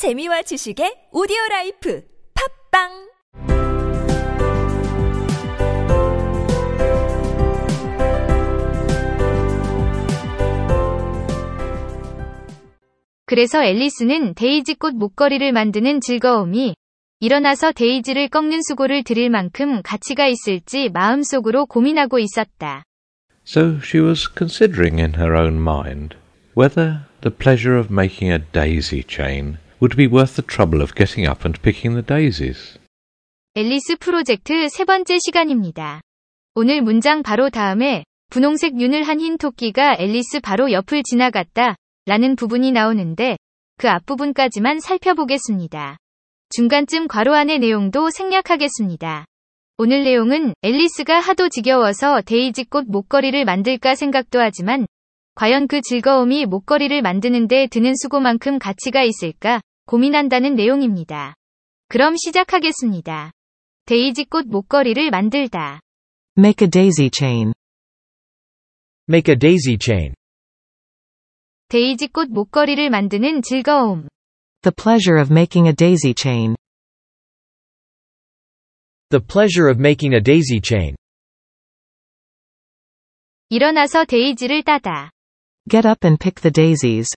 재미와 지식의 오디오 라이프 팝빵 그래서 앨리스는 데이지 꽃 목걸이를 만드는 즐거움이 일어나서 데이지를 꺾는 수고를 들일 만큼 가치가 있을지 마음속으로 고민하고 있었다. So she was considering in her own mind whether the pleasure of making a daisy chain would be worth the trouble of getting up and picking the daisies. 앨리스 프로젝트 세 번째 시간입니다. 오늘 문장 바로 다음에 분홍색 눈을 한 흰 토끼가 앨리스 바로 옆을 지나갔다 라는 부분이 나오는데 그 앞부분까지만 살펴보겠습니다. 중간쯤 괄호 안의 내용도 생략하겠습니다. 오늘 내용은 앨리스가 하도 지겨워서 데이지꽃 목걸이를 만들까 생각도 하지만 과연 그 즐거움이 목걸이를 만드는데 드는 수고만큼 가치가 있을까 고민한다는 내용입니다. 그럼 시작하겠습니다. 데이지꽃 목걸이를 만들다. Make a daisy chain. Make a daisy chain. 데이지꽃 목걸이를 만드는 즐거움. The pleasure of making a daisy chain. The pleasure of making a daisy chain. 일어나서 데이지를 따다. Get up and pick the daisies.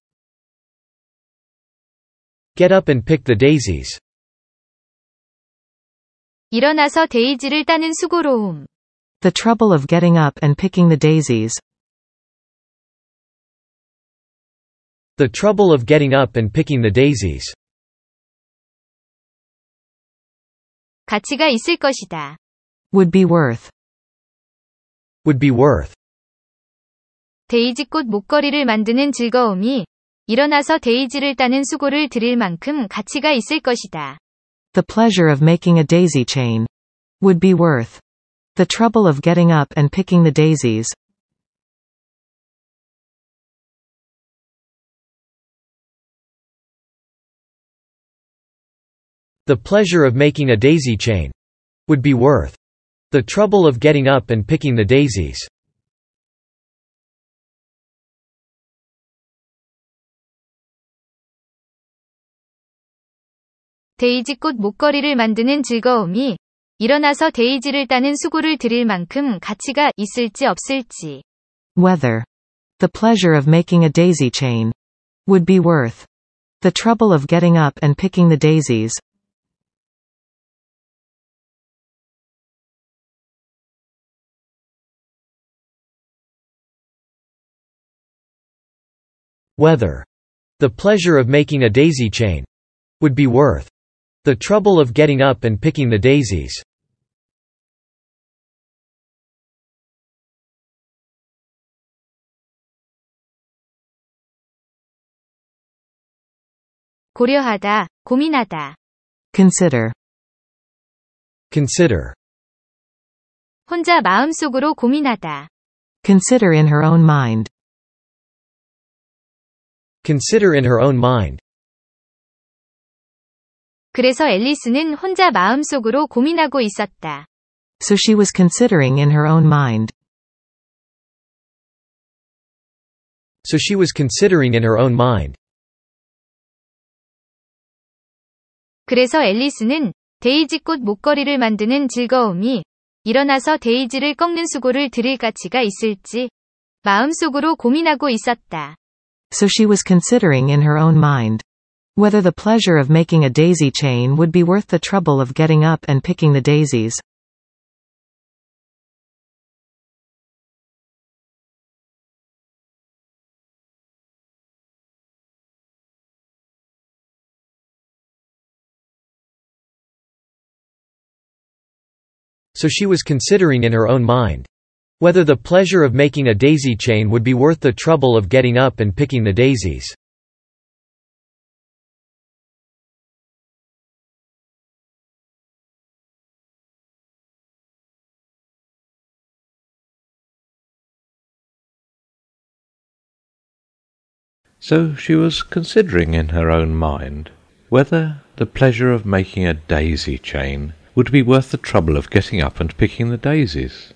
Get up and pick the daisies. 일어나서 데이지를 따는 수고로움. The trouble of getting up and picking the daisies. The trouble of getting up and picking the daisies. 가치가 있을 것이다. Would be worth. Would be worth. 데이지꽃 목걸이를 만드는 즐거움이 일어나서 데이지를 따는 수고를 들일 만큼 가치가 있을 것이다. The pleasure of making a daisy chain. Would be worth. The trouble of getting up and picking the daisies. The pleasure of making a daisy chain. Would be worth. The trouble of getting up and picking the daisies. 데이지꽃 목걸이를 만드는 즐거움이 일어나서 데이지를 따는 수고를 들일 만큼 가치가 있을지 없을지. Whether. The pleasure of making a daisy chain. Would be worth. The trouble of getting up and picking the daisies. Whether. The pleasure of making a daisy chain. Would be worth. The trouble of getting up and picking the daisies. 고려하다, 고민하다. Consider. Consider. 혼자 마음속으로 고민하다. Consider in her own mind. Consider in her own mind. 그래서 앨리스는 혼자 마음속으로 고민하고 있었다. So she was considering in her own mind. So she was considering in her own mind. 그래서 앨리스는 데이지 꽃 목걸이를 만드는 즐거움이 일어나서 데이지를 꺾는 수고를 들일 가치가 있을지 마음속으로 고민하고 있었다. So she was considering in her own mind. Whether the pleasure of making a daisy chain would be worth the trouble of getting up and picking the daisies. So she was considering in her own mind. Whether the pleasure of making a daisy chain would be worth the trouble of getting up and picking the daisies. So she was considering in her own mind whether the pleasure of making a daisy chain would be worth the trouble of getting up and picking the daisies.